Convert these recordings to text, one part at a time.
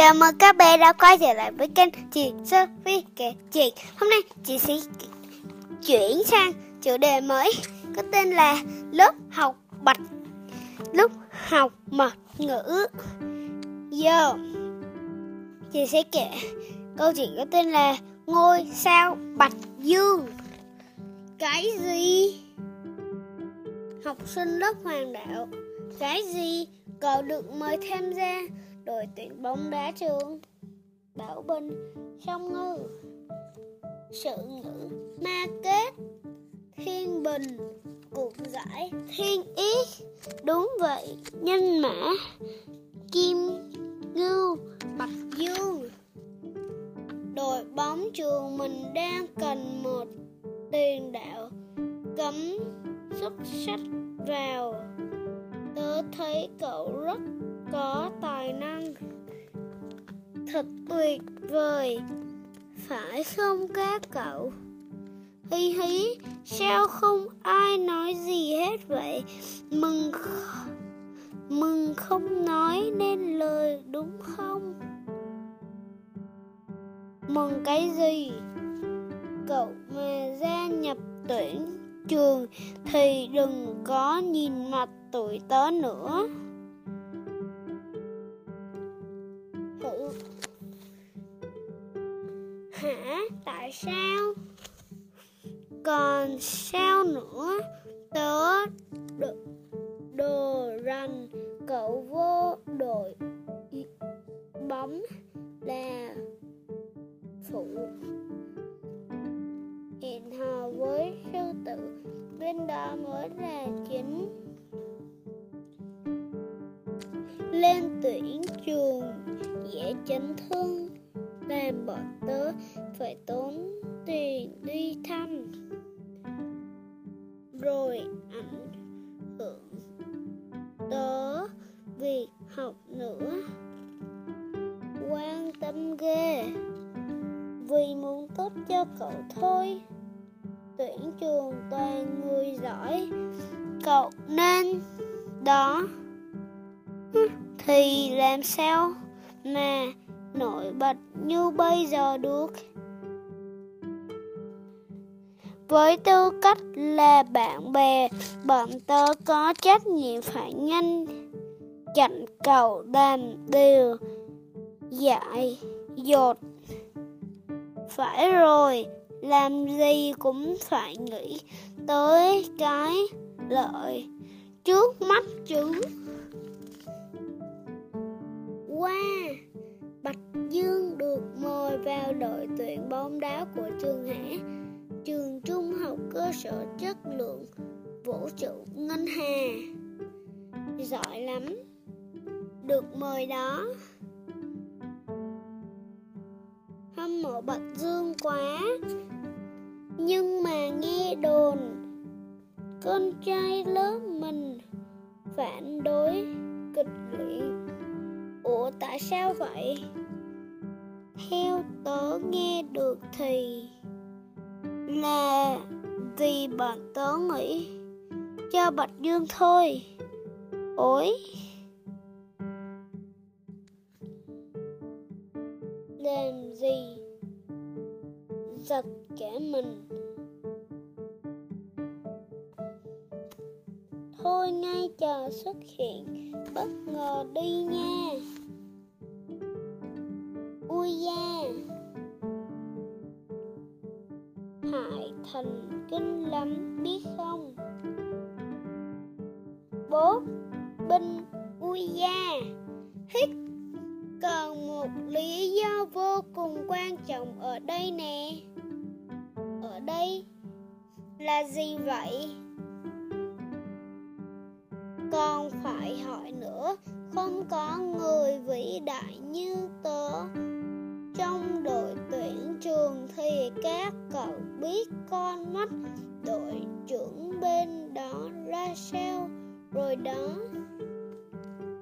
Chào mừng các bé đã quay trở lại với kênh chị Sophie kể chuyện Hôm nay chị sẽ chuyển sang chủ đề mới, có tên là lớp học bạch lúc học mật ngữ Giờ, chị sẽ kể câu chuyện có tên là ngôi sao bạch dương Cái gì? Học sinh lớp hoàng đạo, Cái gì? Cậu được mời tham gia đội tuyển bóng đá trường. Bảo Bình, Song Ngư. Sự ngữ, Ma Kết. Thiên Bình, Cuộc giải, Thiên Ý. Đúng vậy, Nhân mã, Kim Ngưu, Bạch Dương. Đội bóng trường mình đang cần một tiền đạo cấm xuất sắc vào. Tớ thấy cậu rất có tài năng Thật tuyệt vời. Phải không các cậu? Hí hí, Sao không ai nói gì hết vậy? Mừng Mừng không nói nên lời, đúng không? Mừng cái gì? Cậu mà gia nhập tuyển trường Thì đừng có nhìn mặt tụi tớ nữa. Hả? Tại sao? Còn sao nữa? Tớ đồ, đồ rằng cậu vô đội bóng là phụ hẹn hò với sư tử bên đó mới là chính lên tuyển trường dễ chấn thương làm bọn tớ, phải tốn tiền đi thăm. Rồi ảnh hưởng tớ việc học nữa. Quan tâm ghê, vì muốn tốt cho cậu thôi. Tuyển trường toàn người giỏi, cậu nên đó. Thì làm sao mà nổi bật như bây giờ được. Với tư cách là bạn bè bọn tớ có trách nhiệm phải nhanh chặn cầu đàm đều dại dột. Phải rồi làm gì cũng phải nghĩ tới cái lợi trước mắt chứ. Wow, Dương được mời vào đội tuyển bóng đá của trường Hải, trường trung học cơ sở chất lượng vũ trụ Ngân Hà. Giỏi lắm, được mời đó. Hâm mộ Bạch Dương quá, nhưng mà nghe đồn con trai lớn mình phản đối kịch liệt Ủa tại sao vậy? Theo tớ nghe được thì là vì bọn tớ nghĩ cho Bạch Dương thôi. ối, Làm gì? Giật cả mình. Thôi ngay chờ xuất hiện bất ngờ đi nha vui da Hại thần kinh lắm biết không Bố Binh vui da Hít Còn một lý do vô cùng quan trọng ở đây nè. Ở đây Là gì vậy? Còn phải hỏi nữa, Không có người vĩ đại như tớ trong đội tuyển trường thì các cậu biết con mắt đội trưởng bên đó ra sao rồi đó.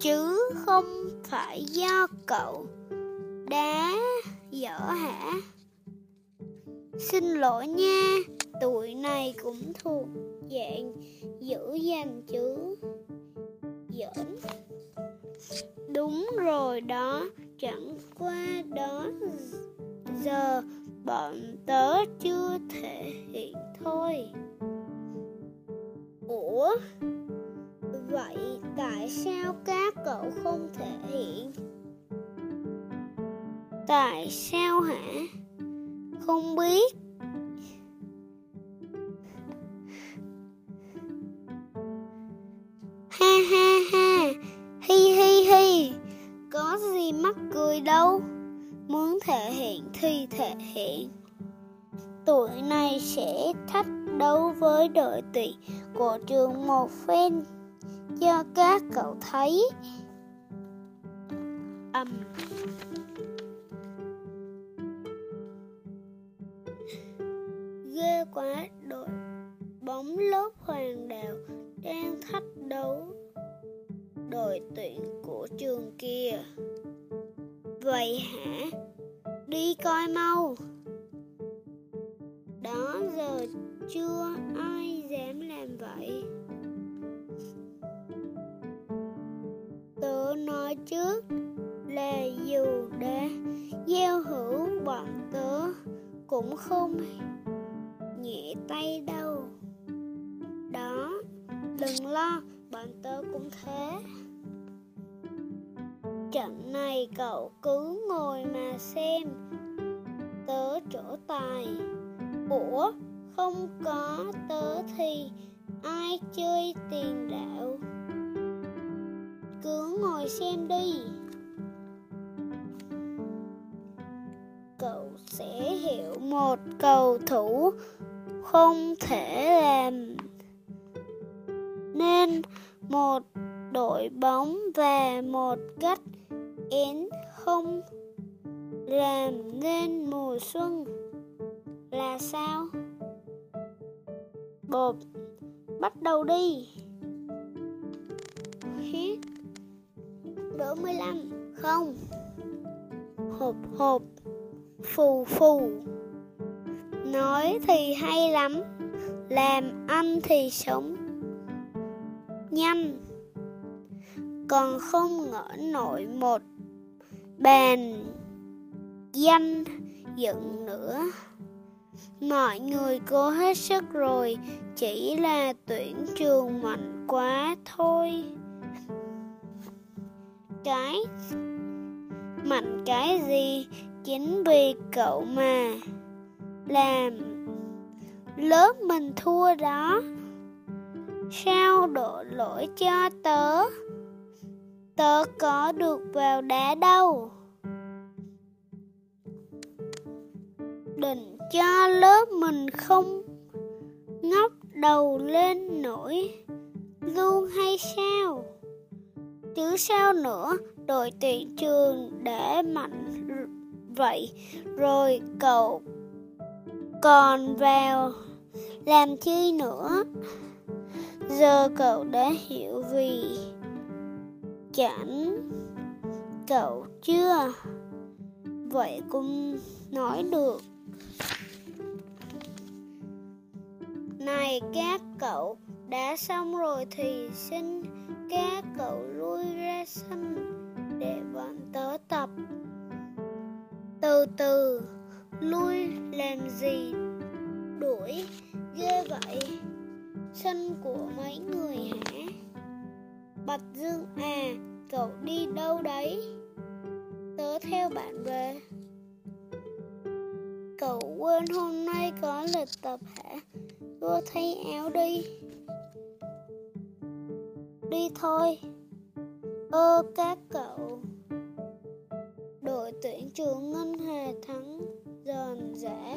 Chứ không phải do cậu đá dở hả? Xin lỗi nha, tụi này cũng thuộc dạng dữ dành chứ. Giỡn. Đúng rồi đó Chẳng qua đó giờ bọn tớ chưa thể hiện thôi. Ủa? Vậy tại sao các cậu không thể hiện? Tại sao hả? Không biết. Ha ha ha. Hi hi. hi có gì mắc cười đâu. Muốn thể hiện thì thể hiện. Tuổi này sẽ thách đấu với đội tuyển của trường một phen. Cho các cậu thấy. Âm. Ghê quá, đội bóng lớp hoàng đạo đang thách đấu đội tuyển của trường kia vậy hả? Đi coi mau. Đó, giờ chưa ai dám làm vậy. Tớ nói trước là dù đã gieo hữu, bọn tớ cũng không nhẹ tay đâu. Đó, đừng lo, bọn tớ cũng thế trận này cậu cứ ngồi mà xem. Tớ trổ tài. Ủa, không có, tớ thì ai chơi tiền đạo? Cứ ngồi xem đi. Cậu sẽ hiểu một cầu thủ không thể làm. Nên một đội bóng và một cách én không làm nên mùa xuân là sao? Bột bắt đầu đi. Hết đỡ 15 không. Hộp hộp, phù phù. Nói thì hay lắm, làm ăn thì sống nhanh. Còn không ngỡ nổi một bàn danh dựng nữa. Mọi người cố hết sức rồi, chỉ là tuyển trường mạnh quá thôi. Cái? Mạnh cái gì? Chính vì cậu mà. Làm. Lớp mình thua đó. Sao đổ lỗi cho tớ? Tớ có được vào đá đâu? Định cho lớp mình không ngóc đầu lên nổi, luôn hay sao? Chứ sao nữa, đội tuyển trường để mạnh vậy, rồi cậu còn vào làm chi nữa? Giờ cậu đã hiểu vì chẳng cậu chưa? Vậy cũng nói được. Này, các cậu, đã xong rồi thì xin các cậu lui ra sân để bọn tớ tập. Từ từ, lui làm gì? Đuổi ghê vậy. Sân của mấy người hả? Bạch dương à cậu đi đâu đấy? Tớ theo bạn về. Cậu quên hôm nay có lịch tập hả? Đưa thay áo đi. Đi thôi. Ơ, các cậu. Đội tuyển trường Ngân Hà thắng giòn giả